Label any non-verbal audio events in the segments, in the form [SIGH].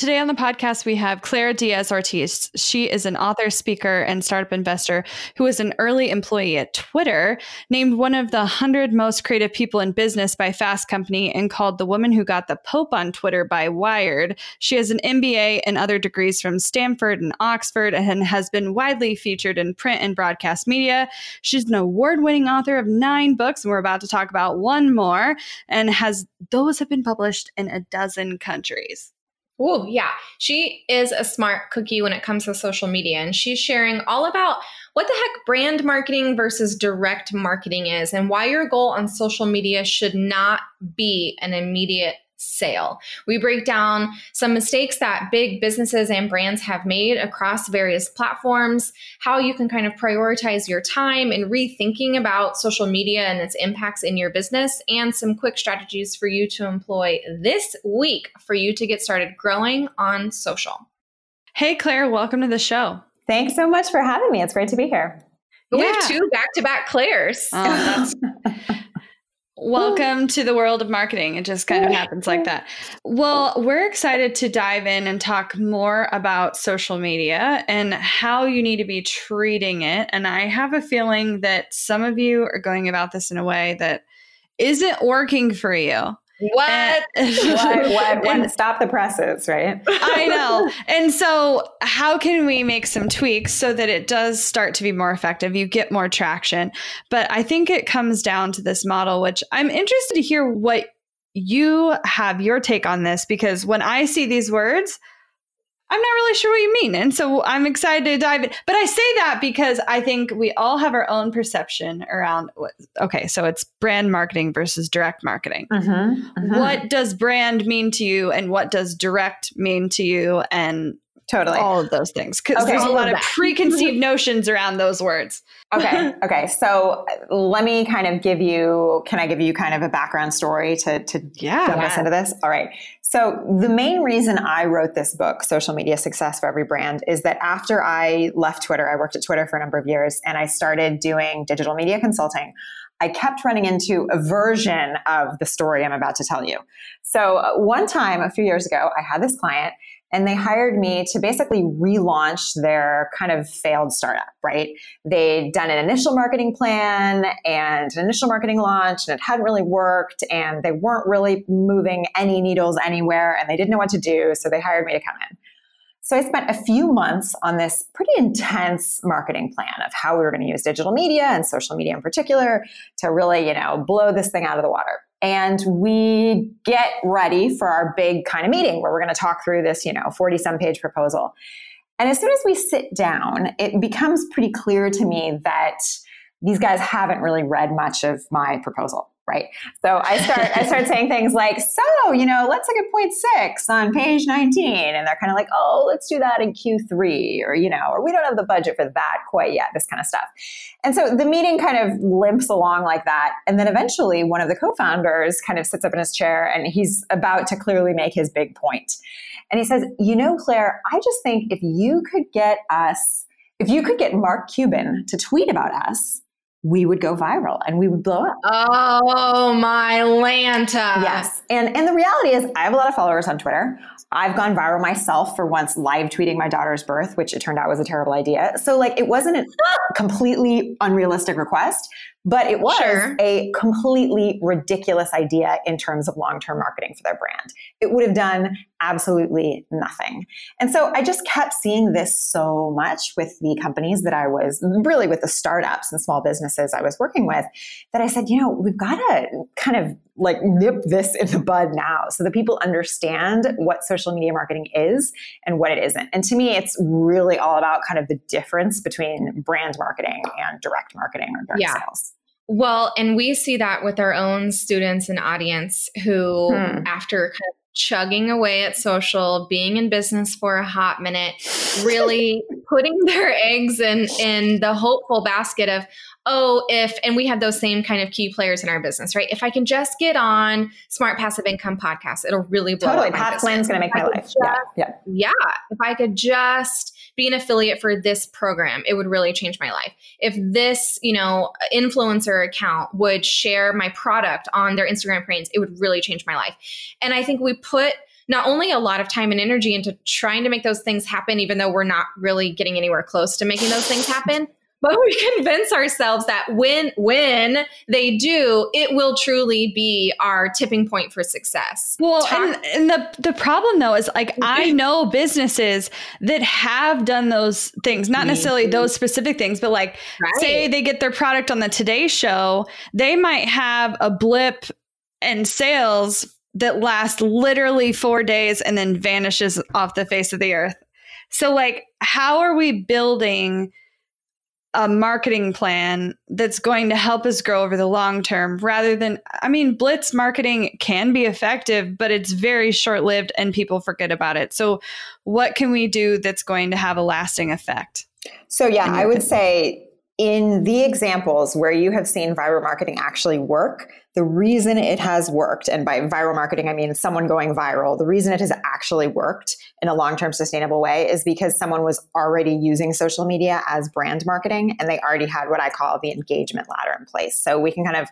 Today on the podcast, we have Claire Diaz Ortiz. She is an author, speaker, and startup investor who was an early employee at Twitter, named one of the 100 most creative people in business by Fast Company, and called the woman who got the Pope on Twitter by Wired. She has an MBA and other degrees from Stanford and Oxford and has been widely featured in print and broadcast media. She's an award winning author of nine books, and we're about to talk about one more, and has those have been published in a dozen countries. Oh, yeah. She is a smart cookie when it comes to social media, and she's sharing all about what the heck brand marketing versus direct marketing is and why your goal on social media should not be an immediate sale. We break down some mistakes that big businesses and brands have made across various platforms, how you can kind of prioritize your time and rethinking about social media and its impacts in your business, and some quick strategies for you to employ this week for you to get started growing on social. Hey, Claire, welcome to the show. Thanks so much for having me. It's great to be here. We yeah. have two back to back Claires. Oh, [LAUGHS] [LAUGHS] Welcome to the world of marketing. It just kind of happens like that. Well, we're excited to dive in and talk more about social media and how you need to be treating it. And I have a feeling that some of you are going about this in a way that isn't working for you. What? [LAUGHS] what? Stop the presses, right? I know. [LAUGHS] And so, how can we make some tweaks so that it does start to be more effective? You get more traction. But I think it comes down to this model, which I'm interested to hear what you have your take on this because when I see these words, I'm not really sure what you mean. And so I'm excited to dive in. But I say that because I think we all have our own perception around what, okay, so it's brand marketing versus direct marketing. Mm-hmm, mm-hmm. What does brand mean to you and what does direct mean to you? And Totally. All of those things. Because okay. there's a lot of preconceived [LAUGHS] notions around those words. Okay. Okay. So let me kind of give you, can I give you kind of a background story to, to yeah, jump us into this? All right. So the main reason I wrote this book, Social Media Success for Every Brand, is that after I left Twitter, I worked at Twitter for a number of years and I started doing digital media consulting. I kept running into a version of the story I'm about to tell you. So, uh, one time a few years ago, I had this client and they hired me to basically relaunch their kind of failed startup, right? They'd done an initial marketing plan and an initial marketing launch, and it hadn't really worked, and they weren't really moving any needles anywhere, and they didn't know what to do. So they hired me to come in. So I spent a few months on this pretty intense marketing plan of how we were going to use digital media and social media in particular to really, you know, blow this thing out of the water and we get ready for our big kind of meeting where we're going to talk through this, you know, 40 some page proposal. And as soon as we sit down, it becomes pretty clear to me that these guys haven't really read much of my proposal, right? So I start I start saying things like, so, you know, let's look at point six on page 19. And they're kind of like, oh, let's do that in Q3, or, you know, or we don't have the budget for that quite yet, this kind of stuff. And so the meeting kind of limps along like that. And then eventually one of the co-founders kind of sits up in his chair and he's about to clearly make his big. And he says, you know, Claire, I just think if you could get us, if you could get Mark Cuban to tweet about us, we would go viral and we would blow up. Oh my Lanta. Yes. And and the reality is I have a lot of followers on Twitter. I've gone viral myself for once live tweeting my daughter's birth, which it turned out was a terrible idea. So like it wasn't a [LAUGHS] completely unrealistic request, but it was sure. a completely ridiculous idea in terms of long-term marketing for their brand. It would have done absolutely nothing. And so I just kept seeing this so much with the companies that I was really with the startups and small businesses I was working with that I said, you know, we've got to kind of like nip this in the bud now so that people understand what social media marketing is and what it isn't. And to me, it's really all about kind of the difference between brand marketing and direct marketing or direct yeah. sales. Well, and we see that with our own students and audience who, hmm. after kind of chugging away at social, being in business for a hot minute, really [LAUGHS] putting their eggs in in the hopeful basket of, oh, if and we have those same kind of key players in our business, right? If I can just get on Smart Passive Income podcast, it'll really blow totally. Pat Flynn's going to make my life. Just, yeah, yeah, yeah. If I could just be an affiliate for this program, it would really change my life. If this, you know, influencer account would share my product on their Instagram page, it would really change my life. And I think we put not only a lot of time and energy into trying to make those things happen, even though we're not really getting anywhere close to making those things happen, but we [LAUGHS] convince ourselves that when when they do it will truly be our tipping point for success. Well Talk- and, and the the problem though is like [LAUGHS] i know businesses that have done those things not necessarily those specific things but like right. say they get their product on the today show they might have a blip in sales that lasts literally four days and then vanishes off the face of the earth. So like how are we building a marketing plan that's going to help us grow over the long term rather than I mean blitz marketing can be effective but it's very short-lived and people forget about it. So what can we do that's going to have a lasting effect? So yeah, I would say in the examples where you have seen viral marketing actually work, the reason it has worked, and by viral marketing, I mean someone going viral, the reason it has actually worked in a long term sustainable way is because someone was already using social media as brand marketing and they already had what I call the engagement ladder in place. So we can kind of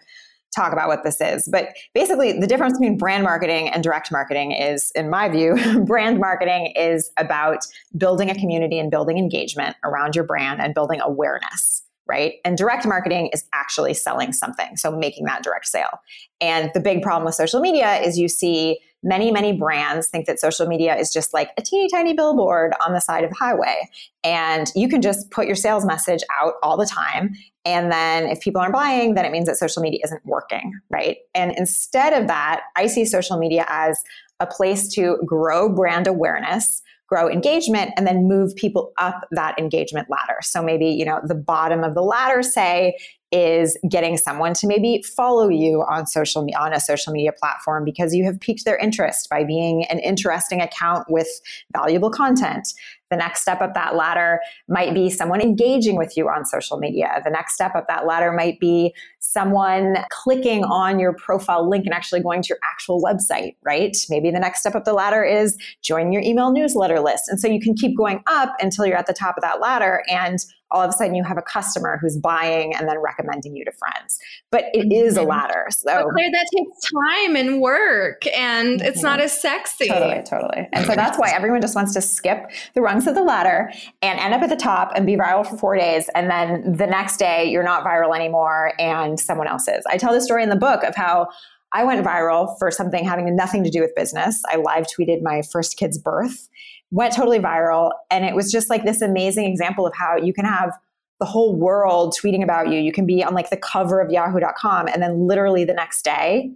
talk about what this is. But basically, the difference between brand marketing and direct marketing is, in my view, [LAUGHS] brand marketing is about building a community and building engagement around your brand and building awareness right? And direct marketing is actually selling something, so making that direct sale. And the big problem with social media is you see many, many brands think that social media is just like a teeny tiny billboard on the side of the highway. And you can just put your sales message out all the time. And then if people aren't buying, then it means that social media isn't working, right? And instead of that, I see social media as a place to grow brand awareness grow engagement and then move people up that engagement ladder. So maybe, you know, the bottom of the ladder, say, is getting someone to maybe follow you on social on a social media platform because you have piqued their interest by being an interesting account with valuable content. The next step up that ladder might be someone engaging with you on social media. The next step up that ladder might be someone clicking on your profile link and actually going to your actual website, right? Maybe the next step up the ladder is joining your email newsletter list. And so you can keep going up until you're at the top of that ladder and all of a sudden you have a customer who's buying and then recommending you to friends. But it is a mm-hmm. ladder. So but Claire, that takes time and work and mm-hmm. it's not as sexy. Totally, totally. And so that's why everyone just wants to skip the rungs of the ladder and end up at the top and be viral for four days. And then the next day you're not viral anymore and someone else is. I tell the story in the book of how I went viral for something having nothing to do with business. I live tweeted my first kid's birth went totally viral. And it was just like this amazing example of how you can have the whole world tweeting about you. You can be on like the cover of yahoo.com. And then literally the next day,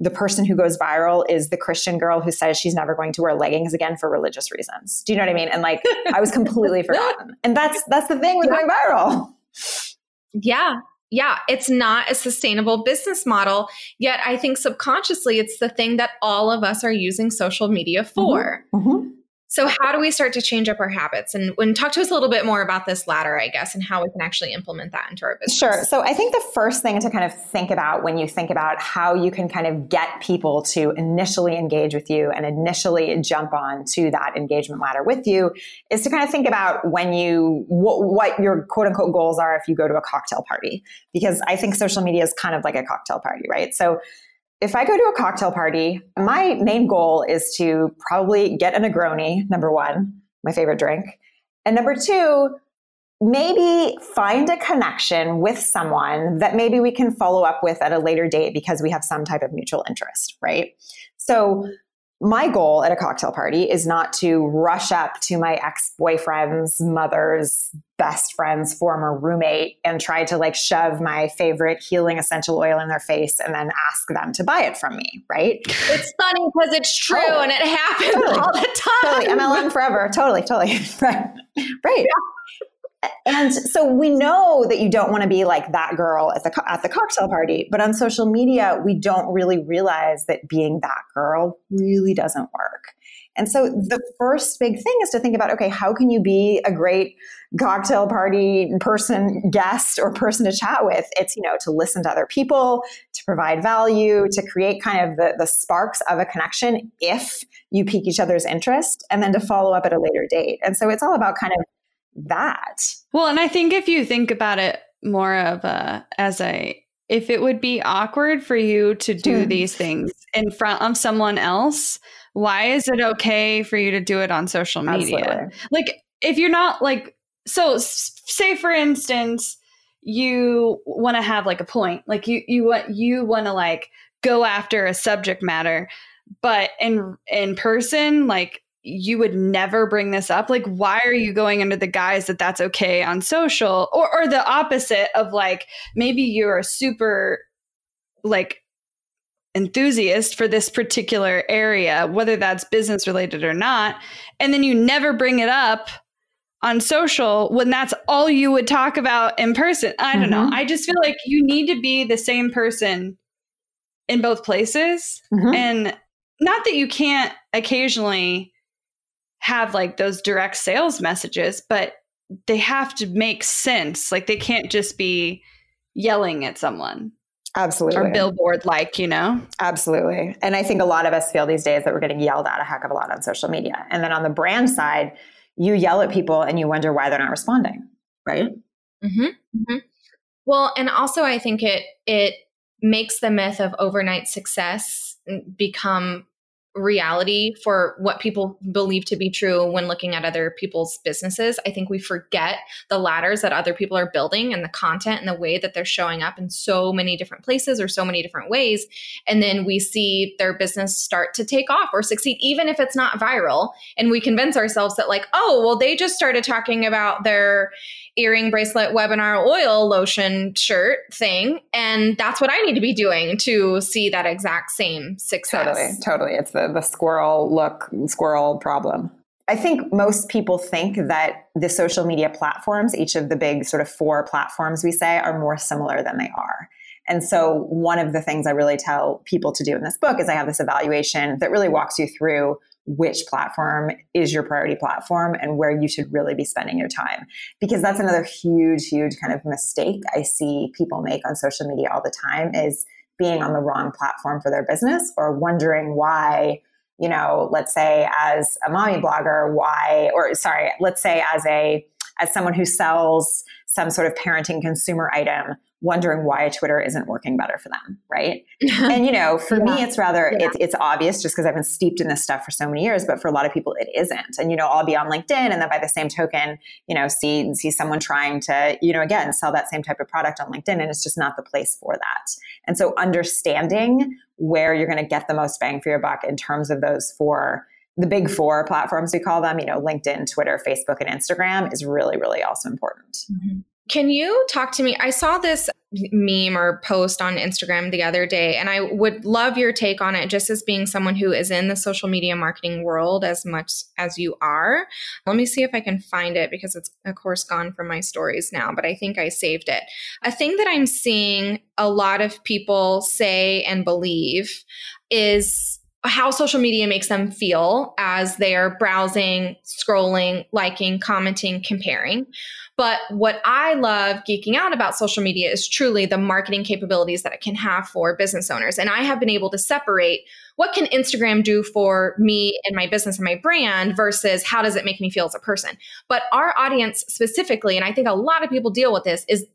the person who goes viral is the Christian girl who says she's never going to wear leggings again for religious reasons. Do you know what I mean? And like I was completely [LAUGHS] forgotten. And that's that's the thing with yeah. going viral. Yeah. yeah, it's not a sustainable business model. Yet I think subconsciously it's the thing that all of us are using social media for. Mm-hmm. Mm-hmm. So, how do we start to change up our habits? And when talk to us a little bit more about this ladder, I guess, and how we can actually implement that into our business. Sure. So, I think the first thing to kind of think about when you think about how you can kind of get people to initially engage with you and initially jump on to that engagement ladder with you is to kind of think about when you what, what your quote unquote goals are if you go to a cocktail party, because I think social media is kind of like a cocktail party, right? So if I go to a cocktail party, my main goal is to probably get a Negroni, number one, my favorite drink. And number two, maybe find a connection with someone that maybe we can follow up with at a later date because we have some type of mutual interest, right? So my goal at a cocktail party is not to rush up to my ex-boyfriend's mother's best friend's former roommate and try to like shove my favorite healing essential oil in their face and then ask them to buy it from me, right? It's funny because it's true and it happens totally, all the time. Totally. MLM forever. Totally, totally. [LAUGHS] right. Right. Yeah and so we know that you don't want to be like that girl at the at the cocktail party but on social media we don't really realize that being that girl really doesn't work. And so the first big thing is to think about okay how can you be a great cocktail party person guest or person to chat with? It's you know to listen to other people to provide value to create kind of the, the sparks of a connection if you pique each other's interest and then to follow up at a later date. And so it's all about kind of that. Well, and I think if you think about it more of a as a if it would be awkward for you to do hmm. these things in front of someone else, why is it okay for you to do it on social media? Absolutely. Like if you're not like so say for instance you want to have like a point like you you want you want to like go after a subject matter but in in person like you would never bring this up. Like why are you going under the guise that that's okay on social? Or or the opposite of like maybe you're a super like enthusiast for this particular area whether that's business related or not and then you never bring it up on social when that's all you would talk about in person. I don't mm-hmm. know i just feel like you need to be the same person in both places. Mm-hmm. and not that you can't occasionally have like those direct sales messages, but they have to make sense. Like they can't just be yelling at someone. Absolutely. Or billboard like, you know? Absolutely. And I think a lot of us feel these days that we're getting yelled at a heck of a lot on social media. And then on the brand side, you yell at people and you wonder why they're not responding, right? Mm-hmm. Mm-hmm. Well, and also I think it it makes the myth of overnight success become reality for what people believe to be true when looking at other people's businesses. I think we forget the ladders that other people are building and the content and the way that they're showing up in so many different places or so many different ways. And then we see their business start to take off or succeed, even if it's not viral. And we convince ourselves that, like, oh, well, they just started talking about their earring, bracelet, webinar, oil, lotion, shirt thing. And that's what I need to be doing to see that exact same success. Totally, totally. It's the, the squirrel look, squirrel problem. I think most people think that the social media platforms, each of the big sort of four platforms we say, are more similar than they are. And so, one of the things I really tell people to do in this book is I have this evaluation that really walks you through which platform is your priority platform and where you should really be spending your time. Because that's another huge, huge kind of mistake I see people make on social media all the time is being on the wrong platform for their business or wondering why, you know, let's say as a mommy blogger, why, or sorry, let's say as a, as someone who sells some sort of parenting consumer item, wondering why Twitter isn't working better for them, right? [LAUGHS] and you know, for yeah. me, it's rather yeah. it's it's obvious just because I've been steeped in this stuff for so many years. But for a lot of people, it isn't. And you know, I'll be on LinkedIn, and then by the same token, you know, see see someone trying to you know again sell that same type of product on LinkedIn, and it's just not the place for that. And so, understanding where you're going to get the most bang for your buck in terms of those four the big four platforms we call them, you know, LinkedIn, Twitter, Facebook, and Instagram is really, really also important. Mm-hmm. Can you talk to me? I saw this meme or post on Instagram the other day, and I would love your take on it just as being someone who is in the social media marketing world as much as you are. Let me see if I can find it because it's, of course, gone from my stories now, but I think I saved it. A thing that I'm seeing a lot of people say and believe is how social media makes them feel as they are browsing, scrolling, liking, commenting, comparing. But what I love geeking out about social media is truly the marketing capabilities that it can have for business owners. And I have been able to separate what can Instagram do for me and my business and my brand versus how does it make me feel as a person. But our audience specifically, and I think a lot of people deal with this, is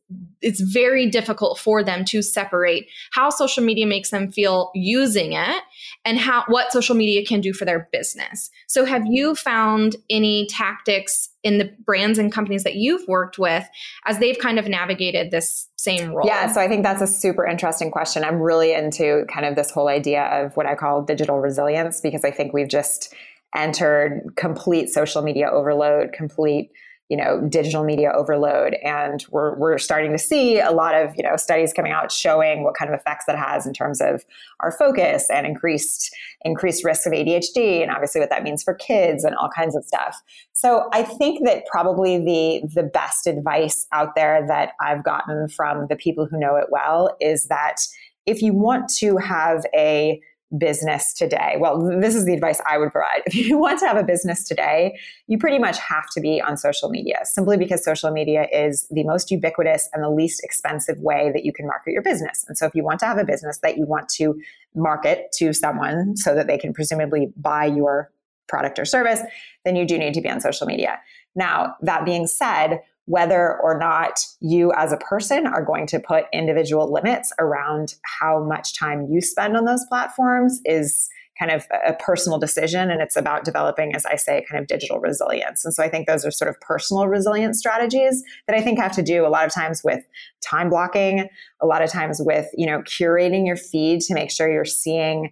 it's very difficult for them to separate how social media makes them feel using it and how what social media can do for their business. So have you found any tactics in the brands and companies that you've worked with as they've kind of navigated this same role? Yeah, so I think that's a super interesting question. I'm really into kind of this whole idea of what I call digital resilience because I think we've just entered complete social media overload, complete you know digital media overload. And we're, we're starting to see a lot of you know studies coming out showing what kind of effects that has in terms of our focus and increased increased risk of adhd and obviously what that means for kids and all kinds of stuff. So i think that probably the the best advice out there that i've gotten from the people who know it well is that if you want to have a business today? Well, this is the advice I would provide. [LAUGHS] If you want to have a business today, you pretty much have to be on social media simply because social media is the most ubiquitous and the least expensive way that you can market your business. And so if you want to have a business that you want to market to someone so that they can presumably buy your product or service, then you do need to be on social media. Now, that being said, whether or not you as a person are going to put individual limits around how much time you spend on those platforms is kind of a personal decision and it's about developing as i say kind of digital resilience. And so i think those are sort of personal resilience strategies that i think have to do a lot of times with time blocking a lot of times with you know curating your feed to make sure you're seeing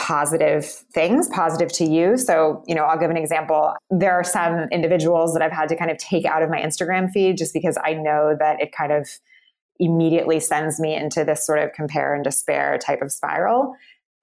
positive things, positive to you. So, you know, I'll give an example. There are some individuals that I've had to kind of take out of my Instagram feed just because I know that it kind of immediately sends me into this sort of compare and despair type of spiral.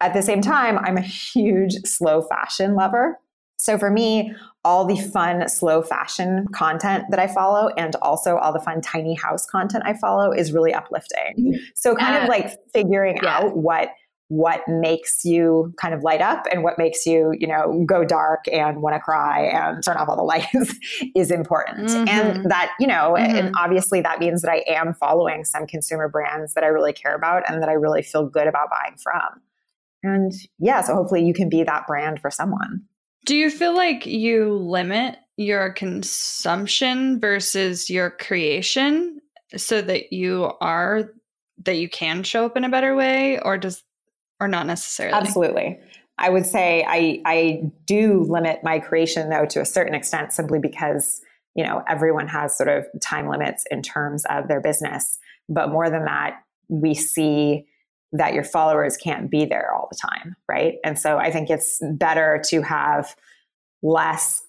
At the same time, I'm a huge slow fashion lover. So for me, all the fun, slow fashion content that I follow and also all the fun tiny house content I follow is really uplifting. Mm-hmm. So kind of like figuring yeah. out what what makes you kind of light up and what makes you, you know, go dark and want to cry and turn off all the lights [LAUGHS] is important. Mm-hmm. And that, you know, mm-hmm. and obviously that means that I am following some consumer brands that I really care about and that I really feel good about buying from. And yeah, so hopefully you can be that brand for someone. Do you feel like you limit your consumption versus your creation so that you are that you can show up in a better way or does or not necessarily? Absolutely. I would say I I do limit my creation though to a certain extent simply because you know everyone has sort of time limits in terms of their business. But more than that, we see that your followers can't be there all the time, right? And so I think it's better to have less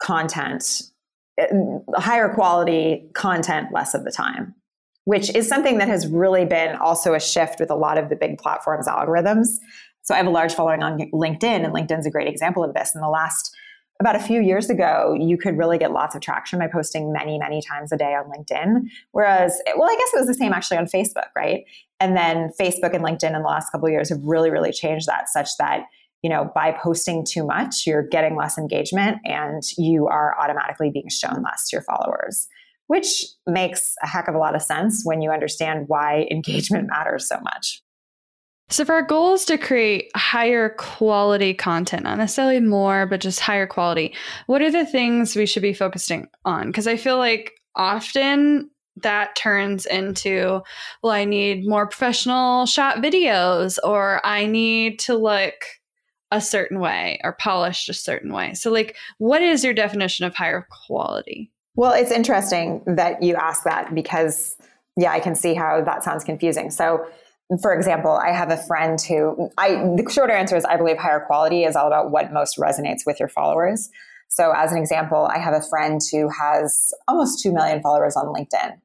content, eh, higher quality content less of the time which is something that has really been also a shift with a lot of the big platforms' algorithms. So I have a large following on LinkedIn, and LinkedIn's a great example of this. In the last about a few years ago, you could really get lots of traction by posting many, many times a day on LinkedIn. Whereas, well, I guess it was the same actually on Facebook, right? And then Facebook and LinkedIn in the last couple of years have really, really changed that such that you know by posting too much you're getting less engagement and you are automatically being shown less to your followers which makes a heck of a lot of sense when you understand why [LAUGHS] engagement matters so much. So, if our goal is to create higher quality content, not necessarily more, but just higher quality, what are the things we should be focusing on? Because I feel like often that turns into, well, I need more professional shot videos, or I need to look a certain way or polished a certain way. So, like, what is your definition of higher quality? Well, it's interesting that you ask that because, yeah, I can see how that sounds confusing. So, for example, I have a friend who I the shorter answer is I believe higher quality is all about what most resonates with your followers. So, as an example, I have a friend who has almost 2 million followers on LinkedIn.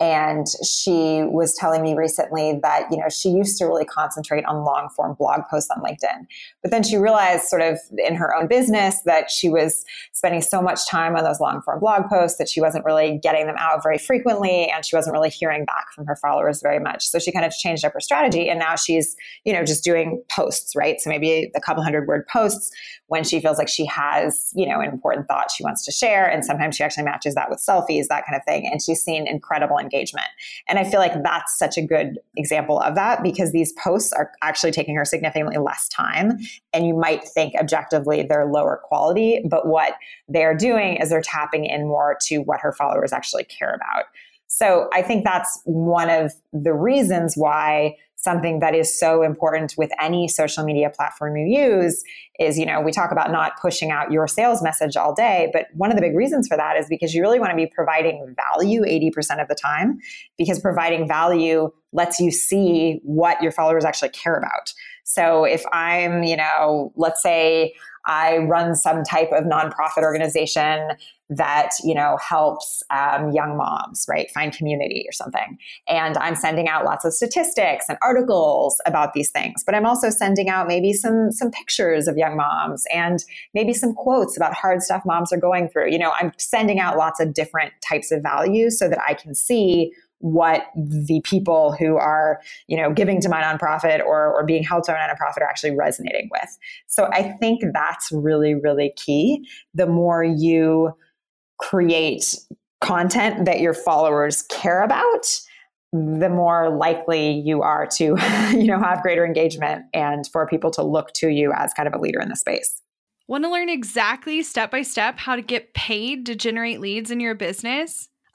And she was telling me recently that, you know, she used to really concentrate on long form blog posts on LinkedIn. But then she realized, sort of in her own business, that she was spending so much time on those long form blog posts that she wasn't really getting them out very frequently and she wasn't really hearing back from her followers very much. So she kind of changed up her strategy and now she's, you know, just doing posts, right? So maybe a couple hundred word posts when she feels like she has, you know, an important thought she wants to share. And sometimes she actually matches that with selfies, that kind of thing. And she's seen incredible engagement. And I feel like that's such a good example of that because these posts are actually taking her significantly less time. And you might think objectively they're lower quality, but what they're doing is they're tapping in more to what her followers actually care about. So I think that's one of the reasons why something that is so important with any social media platform you use is you know we talk about not pushing out your sales message all day but one of the big reasons for that is because you really want to be providing value 80% of the time because providing value lets you see what your followers actually care about. So if i'm you know let's say I run some type of nonprofit organization that you know helps um, young moms right find community or something. And i'm sending out lots of statistics and articles about these things but i'm also sending out maybe some some pictures of young moms and maybe some quotes about hard stuff moms are going through. You know i'm sending out lots of different types of values so that i can see what the people who are you know giving to my nonprofit or, or being held to my nonprofit are actually resonating with. So i think that's really really key. The more you create content that your followers care about the more likely you are to [LAUGHS] you know have greater engagement and for people to look to you as kind of a leader in the space. Want to learn exactly step by step how to get paid to generate leads in your business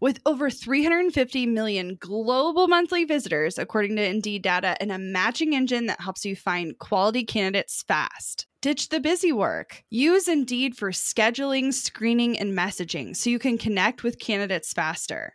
With over 350 million global monthly visitors, according to Indeed data, and a matching engine that helps you find quality candidates fast. Ditch the busy work. Use Indeed for scheduling, screening, and messaging so you can connect with candidates faster.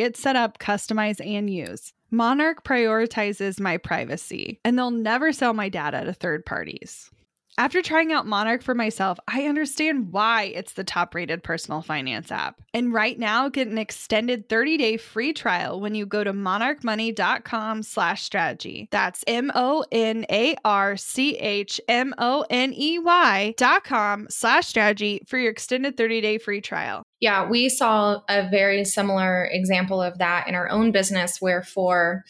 get set up, customize, and use. Monarch prioritizes my privacy, and they'll never sell my data to third parties. After trying out Monarch for myself, I understand why it's the top rated personal finance app. And right now, get an extended 30 day free trial when you go to monarchmoney.com slash strategy. That's M O N A R C H M O N E Y dot com slash strategy for your extended 30 day free trial. Yeah, we saw a very similar example of that in our own business where for,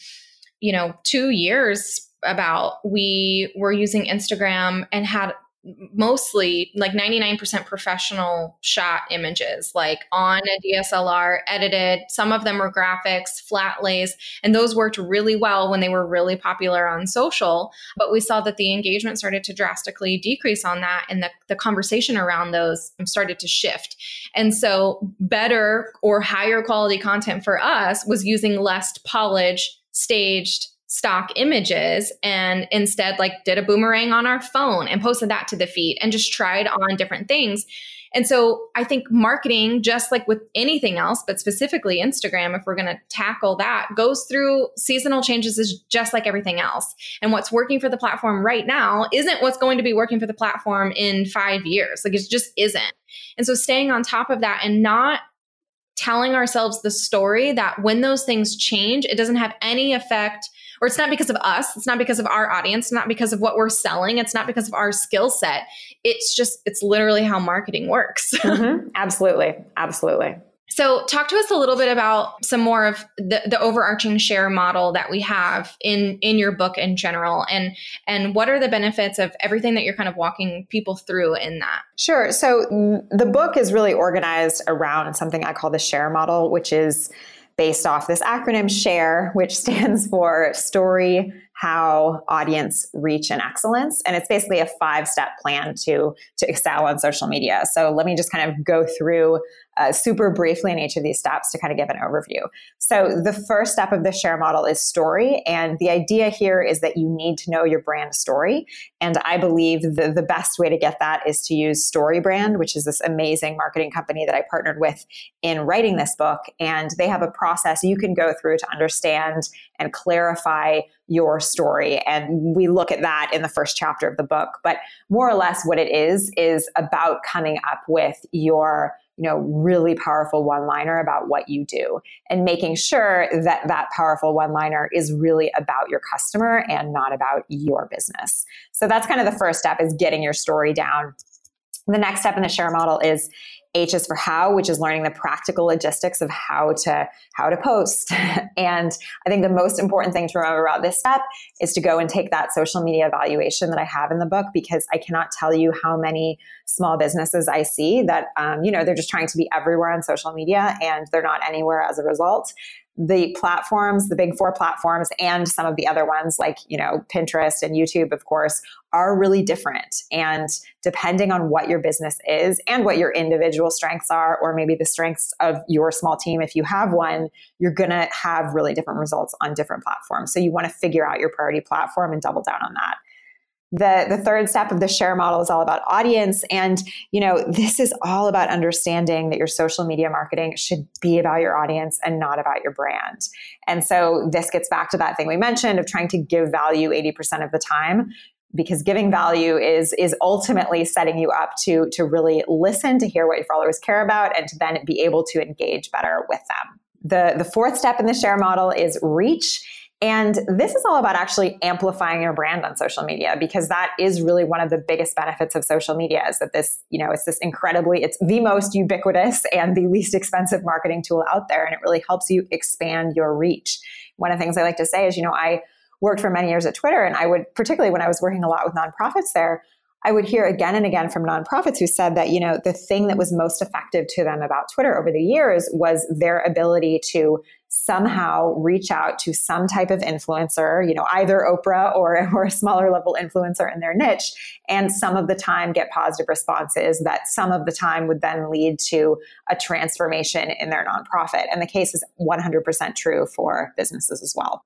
you know, two years about we were using Instagram and had mostly like 99% professional shot images like on a DSLR edited. Some of them were graphics flat lays and those worked really well when they were really popular on social but we saw that the engagement started to drastically decrease on that and the, the conversation around those started to shift. And so better or higher quality content for us was using less polished staged stock images and instead like did a boomerang on our phone and posted that to the feed and just tried on different things. And so I think marketing, just like with anything else, but specifically Instagram, if we're going to tackle that, goes through seasonal changes is just like everything else. And what's working for the platform right now isn't what's going to be working for the platform in five years. Like it just isn't. And so staying on top of that and not telling ourselves the story that when those things change, it doesn't have any effect or it's not because of us it's not because of our audience not because of what we're selling it's not because of our skill set it's just it's literally how marketing works [LAUGHS] mm-hmm. absolutely absolutely so, talk to us a little bit about some more of the, the overarching share model that we have in in your book in general, and and what are the benefits of everything that you're kind of walking people through in that? Sure. So, the book is really organized around something I call the share model, which is based off this acronym SHARE, which [LAUGHS] stands for Story, How, Audience, Reach, and Excellence. And it's basically a five step plan to, to excel on social media. So let me just kind of go through uh, super briefly in each of these steps to kind of give an overview. So, the first step of the share model is story. And the idea here is that you need to know your brand story. And I believe the, the best way to get that is to use StoryBrand, which is this amazing marketing company that I partnered with in writing this book. And they have a process you can go through to understand and clarify your story. And we look at that in the first chapter of the book. But more or less, what it is, is about coming up with your you know really powerful one liner about what you do and making sure that that powerful one liner is really about your customer and not about your business. So that's kind of the first step is getting your story down. The next step in the share model is H is for how, which is learning the practical logistics of how to how to post. [LAUGHS] and I think the most important thing to remember about this step is to go and take that social media evaluation that I have in the book because I cannot tell you how many small businesses I see that um, you know they're just trying to be everywhere on social media and they're not anywhere as a result the platforms, the big four platforms, and some of the other ones like, you know, Pinterest and YouTube, of course, are really different. And depending on what your business is and what your individual strengths are, or maybe the strengths of your small team, if you have one, you're going to have really different results on different platforms. So you want to figure out your priority platform and double down on that the the third step of the share model is all about audience. And you know this is all about understanding that your social media marketing should be about your audience and not about your brand. And so this gets back to that thing we mentioned of trying to give value 80% of the time because giving value is is ultimately setting you up to to really listen to hear what your followers care about and to then be able to engage better with them. The the fourth step in the share model is reach and this is all about actually amplifying your brand on social media because that is really one of the biggest benefits of social media is that this, you know, it's this incredibly, it's the most ubiquitous and the least expensive marketing tool out there. And it really helps you expand your reach. One of the things I like to say is, you know, I worked for many years at Twitter and I would, particularly when I was working a lot with nonprofits there, I would hear again and again from nonprofits who said that, you know, the thing that was most effective to them about Twitter over the years was their ability to somehow reach out to some type of influencer, you know, either Oprah or, [LAUGHS] or a smaller level influencer in their niche, and some of the time get positive responses that some of the time would then lead to a transformation in their nonprofit. And the case is 100% true for businesses as well.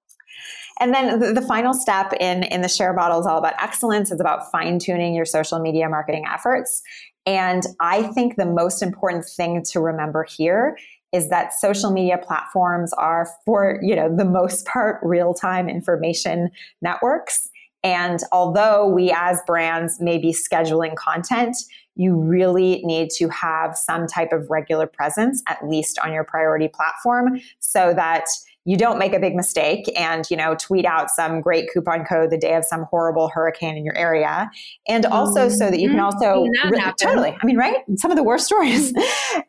And then the, final step in, in the share model is all about excellence. It's about fine tuning your social media marketing efforts. And I think the most important thing to remember here is that social media platforms are for, you know, the most part real-time information networks. And although we as brands may be scheduling content, you really need to have some type of regular presence, at least on your priority platform, so that you don't make a big mistake and you know tweet out some great coupon code the day of some horrible hurricane in your area. And also so that you can mm-hmm. also really, totally. I mean right? Some of the worst [LAUGHS] stories.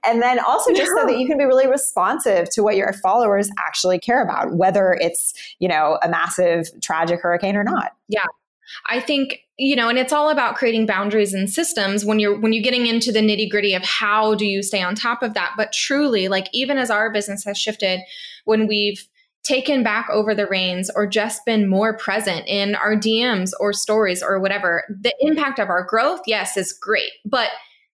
And then also just so that you can be really responsive to what your followers actually care about whether it's you know a massive tragic hurricane or not. Yeah. I think you know and it's all about creating boundaries and systems when you're when you're getting into the nitty gritty of how do you stay on top of that. But truly like even as our business has shifted when we've taken back over the reins or just been more present in our DMs or stories or whatever the impact of our growth yes is great. But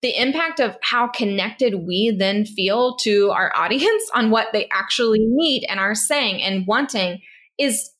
the impact of how connected we then feel to our audience on what they actually need and are saying and wanting is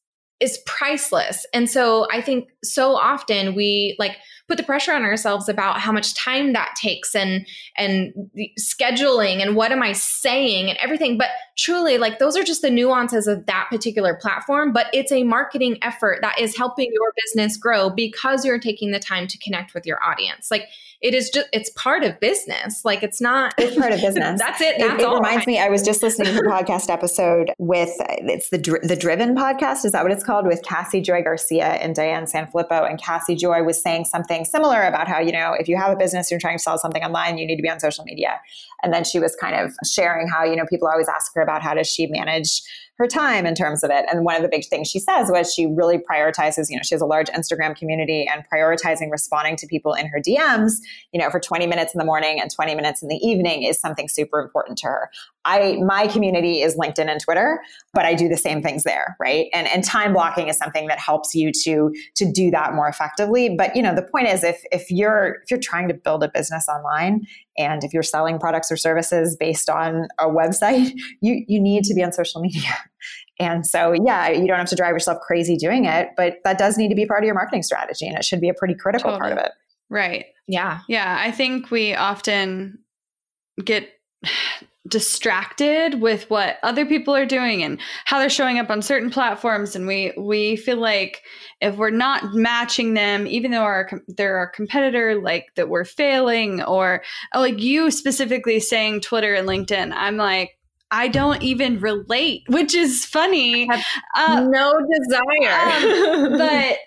is priceless. And so I think so often we like put the pressure on ourselves about how much time that takes and and scheduling and what am I saying and everything. But truly, like those are just the nuances of that particular platform. But it's a marketing effort that is helping your business grow because you're taking the time to connect with your audience. Like it is just it's part of business. Like it's not it's part of [LAUGHS] business. That's it. That's it, it reminds me i was just listening to a [LAUGHS] podcast episode with it's the the driven podcast. Is that what it's called? With cassy joy garcia and diane sanfilippo. And cassy joy was saying something similar about how you know if you have a business you're trying to sell something online you need to be on social media. And then she was kind of sharing how you know people always ask her about how does she manage her time in terms of it. And one of the big things she says was she really prioritizes, you know, she has a large Instagram community and prioritizing responding to people in her DMs, you know, for 20 minutes in the morning and 20 minutes in the evening is something super important to her. I my community is LinkedIn and Twitter, but I do the same things there, right? And and time blocking is something that helps you to to do that more effectively. But you know, the point is if if you're if you're trying to build a business online and if you're selling products or services based on a website, [LAUGHS] you you need to be on social media. And so, yeah, you don't have to drive yourself crazy doing it, but that does need to be part of your marketing strategy and it should be a pretty critical totally. part of it. Right. Yeah. Yeah. I think we often get distracted with what other people are doing and how they're showing up on certain platforms and we we feel like if we're not matching them even though our they're our competitor like that we're failing or like you specifically saying Twitter and LinkedIn I'm like I don't even relate, which is funny. Uh, no desire. um, [LAUGHS] but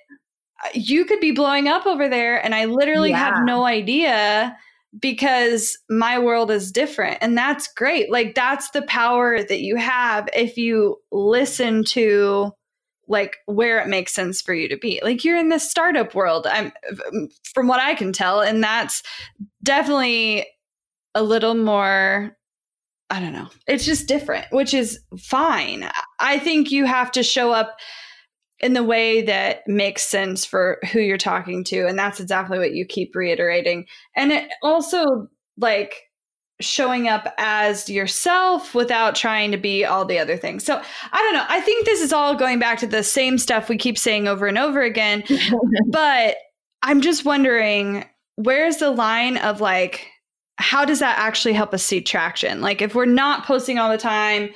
you could be blowing up over there, and I literally yeah. have no idea because my world is different. And that's great. Like, that's the power that you have if you listen to like where it makes sense for you to be. Like you're in the startup world. I'm from what I can tell and that's definitely a little more I don't know. It's just different, which is fine. I think you have to show up in the way that makes sense for who you're talking to. And that's exactly what you keep reiterating. And it also, like, showing up as yourself without trying to be all the other things. So I don't know. I think this is all going back to the same stuff we keep saying over and over again. [LAUGHS] but I'm just wondering where's the line of like, how does that actually help us see traction? Like if we're not posting all the time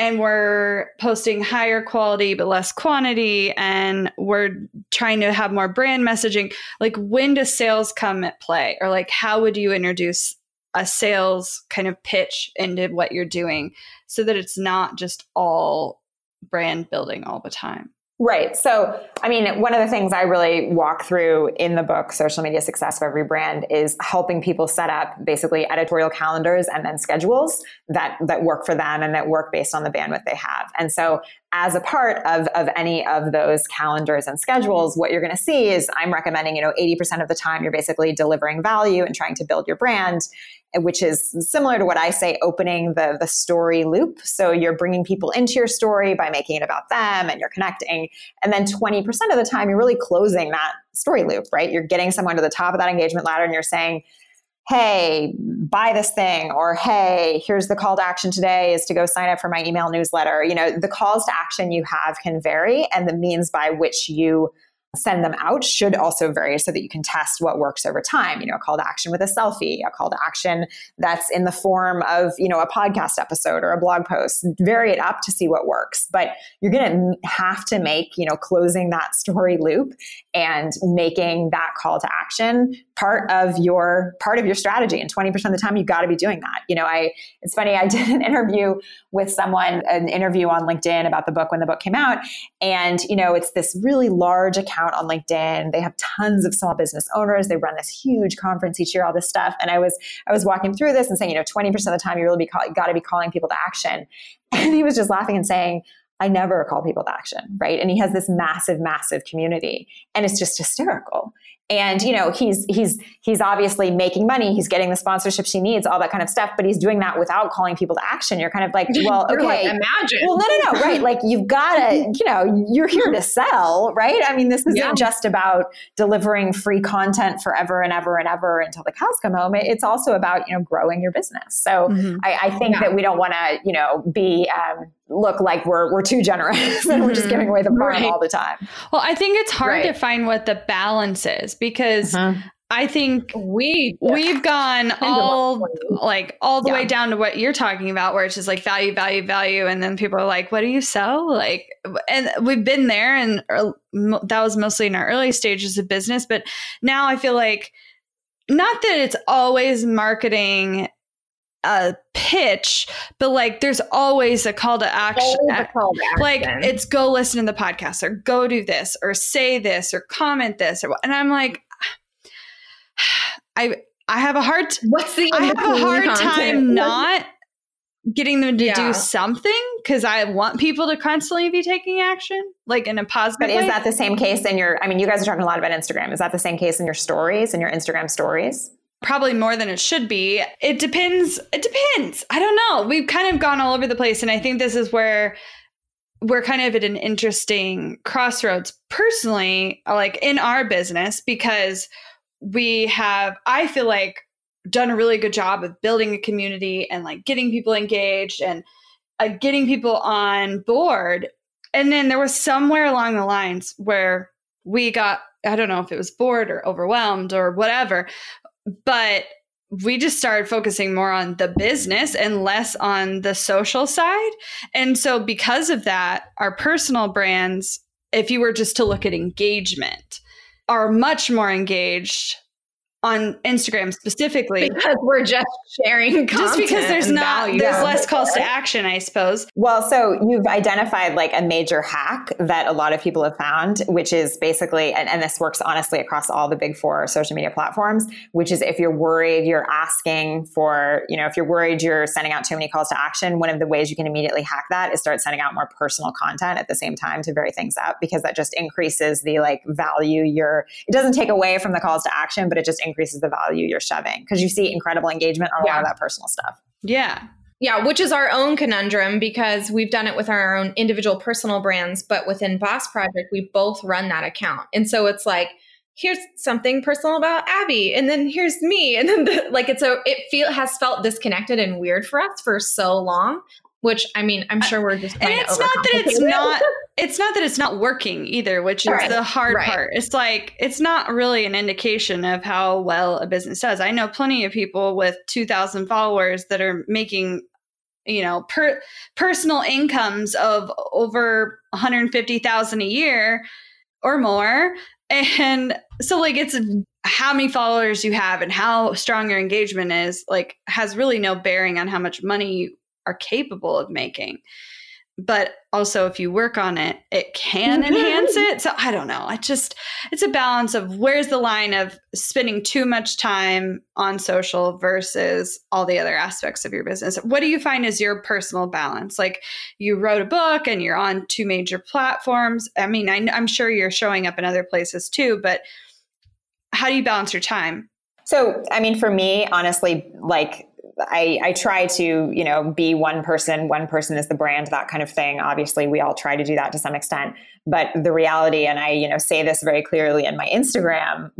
and we're posting higher quality but less quantity and we're trying to have more brand messaging, like when does sales come at play? Or like how would you introduce a sales kind of pitch into what you're doing so that it's not just all brand building all the time? Right. So, I mean, one of the things I really walk through in the book, Social Media Success for Every Brand, is helping people set up basically editorial calendars and then schedules that, that work for them and that work based on the bandwidth they have. And so, as a part of, of any of those calendars and schedules, what you're going to see is I'm recommending, you know, 80% of the time you're basically delivering value and trying to build your brand which is similar to what I say, opening the, the story loop. So you're bringing people into your story by making it about them and you're connecting. And then 20% of the time, you're really closing that story loop, right? You're getting someone to the top of that engagement ladder and you're saying, hey, buy this thing, or hey, here's the call to action today is to go sign up for my email newsletter. You know, the calls to action you have can vary and the means by which you send them out should also vary so that you can test what works over time. You know, a call to action with a selfie, a call to action that's in the form of, you know, a podcast episode or a blog post. Vary it up to see what works. But you're going to have to make, you know, closing that story loop and making that call to action part of your part of your strategy. And 20% of the time you've got to be doing that. You know i it's funny i [LAUGHS] did an interview with someone an interview on linkedin about the book when the book came out. And you know it's this really large account on linkedin. They have tons of small business owners. They run this huge conference each year all this stuff. And i was i was walking through this and saying you know 20% of the time you really got to be calling people to action. [LAUGHS] And he was just laughing and saying I never call people to action, right? And he has this massive, massive community, and it's just hysterical and you know he's he's he's obviously making money he's getting the sponsorships he needs all that kind of stuff but he's doing that without calling people to action you're kind of like [LAUGHS] well okay like, imagine well no no no right like you've got to [LAUGHS] you know you're here to sell right i mean this isn't yeah. just about delivering free content forever and ever and ever until the cows come home it's also about you know growing your business so mm-hmm. I, I, think yeah. that we don't want to you know be um, look like we're we're too generous [LAUGHS] and mm-hmm. we're just giving away the farm right. all the time well i think it's hard right. to find what the balance is because uh-huh. I think we we've [LAUGHS] gone all like all the yeah. way down to what you're talking about, where it's just like value, value, value, and then people are like, "What do you sell?" Like, and we've been there, and that was mostly in our early stages of business, but now I feel like not that it's always marketing a pitch, but like there's always a call to action. Call to action. Like it's go listen to the podcast or go do this or say this or comment this or and I'm like [SIGHS] I I have a hard t- what's the I have a hard content? time not getting them to yeah. do something because I want people to constantly be taking action, like in a positive. But is that the same case in your? I mean, you guys are talking a lot about Instagram. Is that the same case in your stories in your Instagram stories? Probably more than it should be. It depends. It depends. I don't know. We've kind of gone all over the place, and I think this is where we're kind of at an interesting crossroads personally, like in our business, because we have, I feel like, done a really good job of building a community and like getting people engaged and uh, getting people on board. And then there was somewhere along the lines where we got, I don't know if it was bored or overwhelmed or whatever, but we just started focusing more on the business and less on the social side. And so, because of that, our personal brands, if you were just to look at engagement, are much more engaged on Instagram specifically because we're just sharing just because there's not value. there's less calls to action I suppose. Well, so you've identified like a major hack that a lot of people have found which is basically and, and this works honestly across all the big 4 social media platforms, which is if you're worried you're asking for, you know, if you're worried you're sending out too many calls to action, one of the ways you can immediately hack that is start sending out more personal content at the same time to vary things up because that just increases the like value you're it doesn't take away from the calls to action, but it just increases the value you're shoving because you see incredible engagement on yeah. a lot of that personal stuff. Yeah. Yeah, which is our own conundrum because we've done it with our own individual personal brands, but within Boss Project, we both run that account. And so it's like, here's something personal about Abby, and then here's me. And then the, like it's a it feel has felt disconnected and weird for us for so long which I mean, I'm sure we're just and it's not that it's not it's not that it's not working either, which is right. the hard right. part. It's like it's not really an indication of how well a business does. I know plenty of people with 2,000 followers that are making you know per personal incomes of over 150,000 a year or more and so like it's how many followers you have and how strong your engagement is like has really no bearing on how much money are capable of making. But also if you work on it it can enhance mm-hmm. it. So i don't know. I just it's a balance of where's the line of spending too much time on social versus all the other aspects of your business. What do you find is your personal balance? Like you wrote a book and you're on two major platforms. I mean I, i'm sure you're showing up in other places too but how do you balance your time? So i mean for me honestly like I, I try to, you know, be one person, one person is the brand, that kind of thing. Obviously, we all try to do that to some extent. But the reality, and I, you know, say this very clearly in my Instagram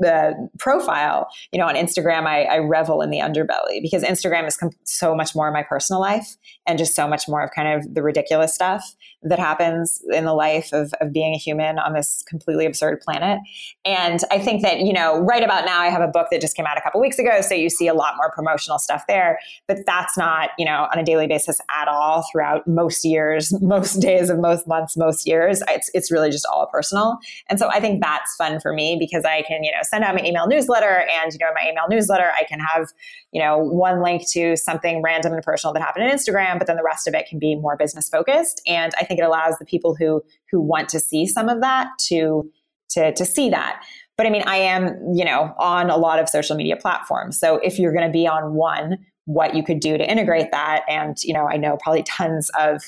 the profile, you know, on Instagram, I, I revel in the underbelly because Instagram is so much more of my personal life and just so much more of kind of the ridiculous stuff that happens in the life of, of being a human on this completely absurd planet. And I think that, you know, right about now, I have a book that just came out a couple weeks ago. So you see a lot more promotional stuff there, but that's not, you know, on a daily basis at all throughout most years, [LAUGHS] most days of most months, most years. It's, it's really just all personal. And so I think that's fun for me because I can, you know, send out my email newsletter and, you know, in my email newsletter, I can have, you know, one link to something random and personal that happened on Instagram, but then the rest of it can be more business focused. And I think it allows the people who who want to see some of that to to to see that. But I mean, I am, you know, on a lot of social media platforms. So if you're going to be on one, what you could do to integrate that and, you know, I know probably tons of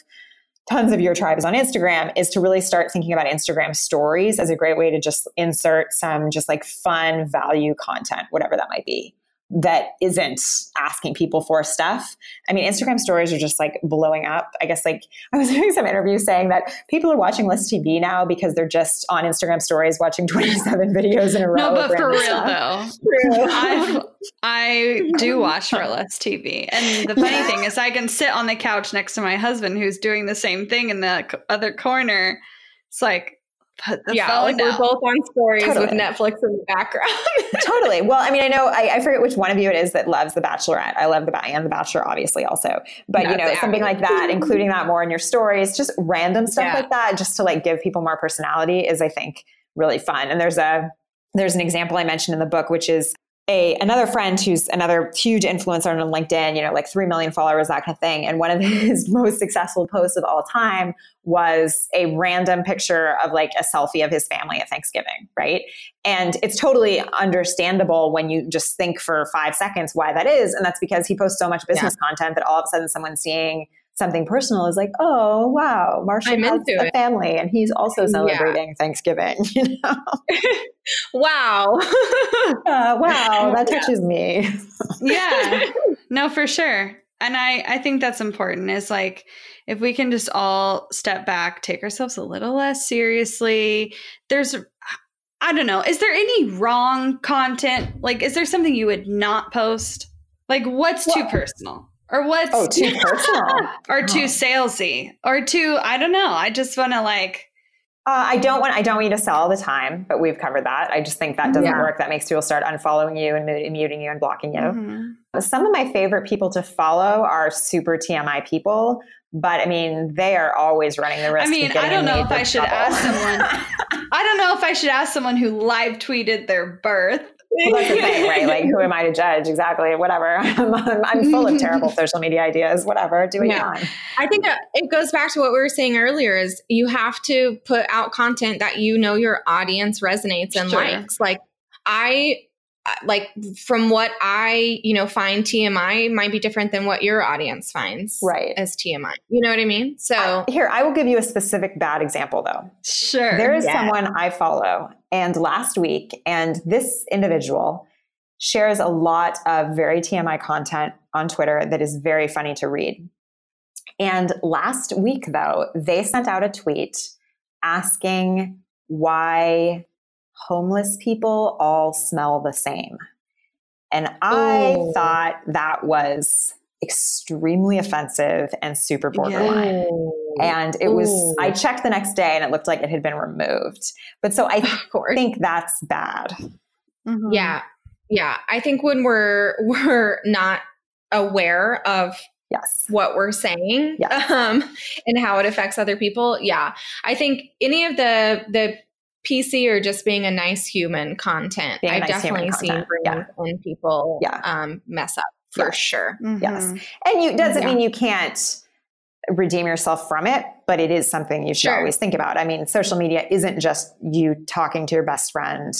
tons of your tribe is on Instagram is to really start thinking about Instagram stories as a great way to just insert some just like fun value content, whatever that might be that isn't asking people for stuff. I mean, Instagram stories are just like blowing up. I guess like [LAUGHS] I was doing some interviews saying that people are watching less TV now because they're just on Instagram stories watching [LAUGHS] 27 videos in a row. No, but for real stuff. though, [LAUGHS] i I do watch for less TV. And the funny thing is I can sit on the couch next to my husband who's doing the same thing in the other corner. It's like, put the yeah, phone like down. we're both on stories totally. with Netflix in the background. [LAUGHS] totally. Well, I mean, I know I, I, forget which one of you it is that loves The Bachelorette. I love The and The Bachelor, obviously, also. But That's you know, something like that, including that more in your stories, just random stuff yeah. like that, just to like give people more personality, is I think really fun. And there's a there's an example I mentioned in the book, which is a another friend who's another huge influencer on LinkedIn, you know, like 3 million followers, that kind of thing. And one of [LAUGHS] his most successful posts of all time was a random picture of like a selfie of his family at Thanksgiving, right? And it's totally understandable when you just think for five seconds why that is. And that's because he posts so much business yeah. content that all of a sudden someone's seeing something personal is like, oh wow, Marshall has a it. family and he's also celebrating yeah. Thanksgiving. [LAUGHS] You know? [LAUGHS] wow, [LAUGHS] uh, wow, that touches yeah. me. yeah, no, for sure. And I, I think that's important. Is like if we can just all step back, take ourselves a little less seriously. There's I don't know. Is there any wrong content? Like, is there something you would not post? Like, what's well, too personal? Or what's oh too [LAUGHS] personal or too oh. salesy or too i don't know i just want to like uh, I don't want I don't want you to sell all the time, but we've covered that. I just think that doesn't yeah. work. That makes people start unfollowing you and muting you and blocking you. Mm-hmm. Some of my favorite people to follow are super TMI people, but I mean they are always running the risk. I mean, I don't know if I should trouble. ask someone. [LAUGHS] I don't know if I should ask someone who live tweeted their birth well, that's the thing, right? Like, who am I to judge? Exactly. Whatever. [LAUGHS] I'm, I'm, I'm full of [LAUGHS] terrible social media ideas. Whatever. Do it yeah. on. I think it goes back to what we were saying earlier: is you have to put out content that you know your audience resonates and sure. likes. Like, I Uh, like from what I, you know, find TMI might be different than what your audience finds right. as TMI. You know what I mean? So I, here, I will give you a specific bad example though. Sure. There is yeah. someone I follow and last week, and this individual shares a lot of very TMI content on Twitter that is very funny to read. And last week though, they sent out a tweet asking why homeless people all smell the same. And I oh. thought that was extremely offensive and super borderline. And it was, I checked the next day and it looked like it had been removed. But so I [LAUGHS] think that's bad. Mm-hmm. Yeah. Yeah. I think when we're, [LAUGHS] we're not aware of yes what we're saying yes. um, and how it affects other people yeah i think any of the the PC or just being a nice human content. Being I've nice definitely seen yeah. when people yeah. um, mess up for yeah. sure. Mm-hmm. Yes. And you doesn't yeah. mean you can't redeem yourself from it, but it is something you should sure. always think about. I mean, social media isn't just you talking to your best friend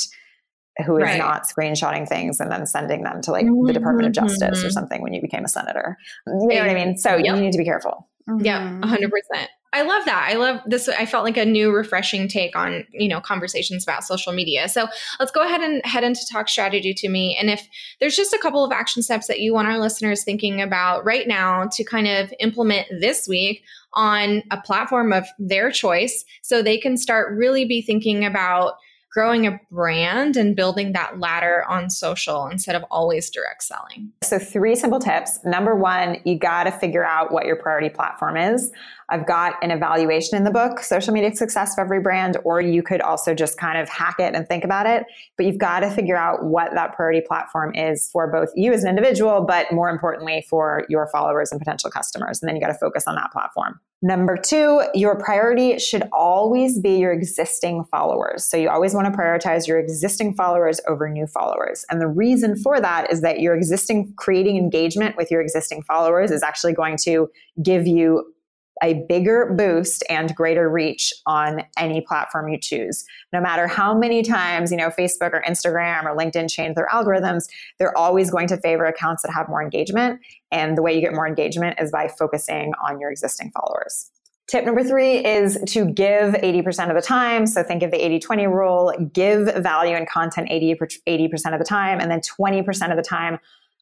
who is right. not screenshotting things and then sending them to like mm-hmm. the Department of Justice or mm-hmm. something when you became a senator. You know what I mean? So yep. you need to be careful. Mm-hmm. Yeah, 100%. I love that. I love this. I felt like a new, refreshing take on you know conversations about social media. So let's go ahead and head into talk strategy to me. And if there's just a couple of action steps that you want our listeners thinking about right now to kind of implement this week on a platform of their choice, so they can start really be thinking about growing a brand and building that ladder on social instead of always direct selling? So, three simple tips. Number one, you got to figure out what your priority platform is. I've got an evaluation in the book, Social Media Success for Every Brand, or you could also just kind of hack it and think about it. But you've got to figure out what that priority platform is for both you as an individual, but more importantly for your followers and potential customers. And then you got to focus on that platform. Number two, your priority should always be your existing followers. So you always want to prioritize your existing followers over new followers. And the reason for that is that your existing creating engagement with your existing followers is actually going to give you a bigger boost and greater reach on any platform you choose. No matter how many times, you know, Facebook or Instagram or LinkedIn change their algorithms, they're always going to favor accounts that have more engagement. And the way you get more engagement is by focusing on your existing followers. Tip number three is to give 80% of the time. So think of the 80 20 rule give value and content 80, 80% of the time, and then 20% of the time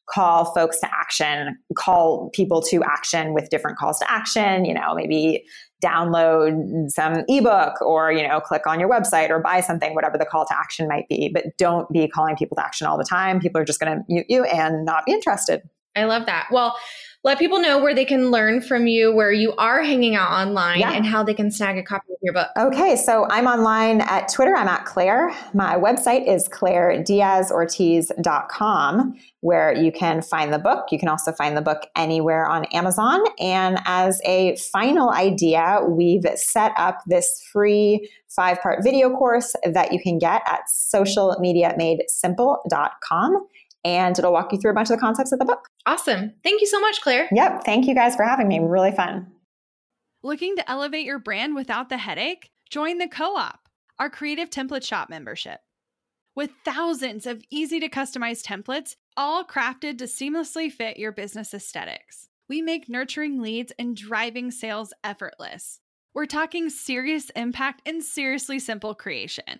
call folks to action, call people to action with different calls to action, you know, maybe download some ebook or, you know, click on your website or buy something, whatever the call to action might be. But don't be calling people to action all the time. People are just going to mute you and not be interested. I love that. Well, let people know where they can learn from you, where you are hanging out online, yeah. and how they can snag a copy of your book. Okay, so I'm online at Twitter. I'm at Claire. My website is clairediazortiz.com, where you can find the book. You can also find the book anywhere on Amazon. And as a final idea, we've set up this free five part video course that you can get at socialmediamadesimple.com and it'll walk you through a bunch of the concepts of the book. Awesome. Thank you so much, Claire. Yep. Thank you guys for having me. Really fun. Looking to elevate your brand without the headache? Join the Co op, our creative template shop membership. With thousands of easy to customize templates, all crafted to seamlessly fit your business aesthetics, we make nurturing leads and driving sales effortless. We're talking serious impact and seriously simple creation.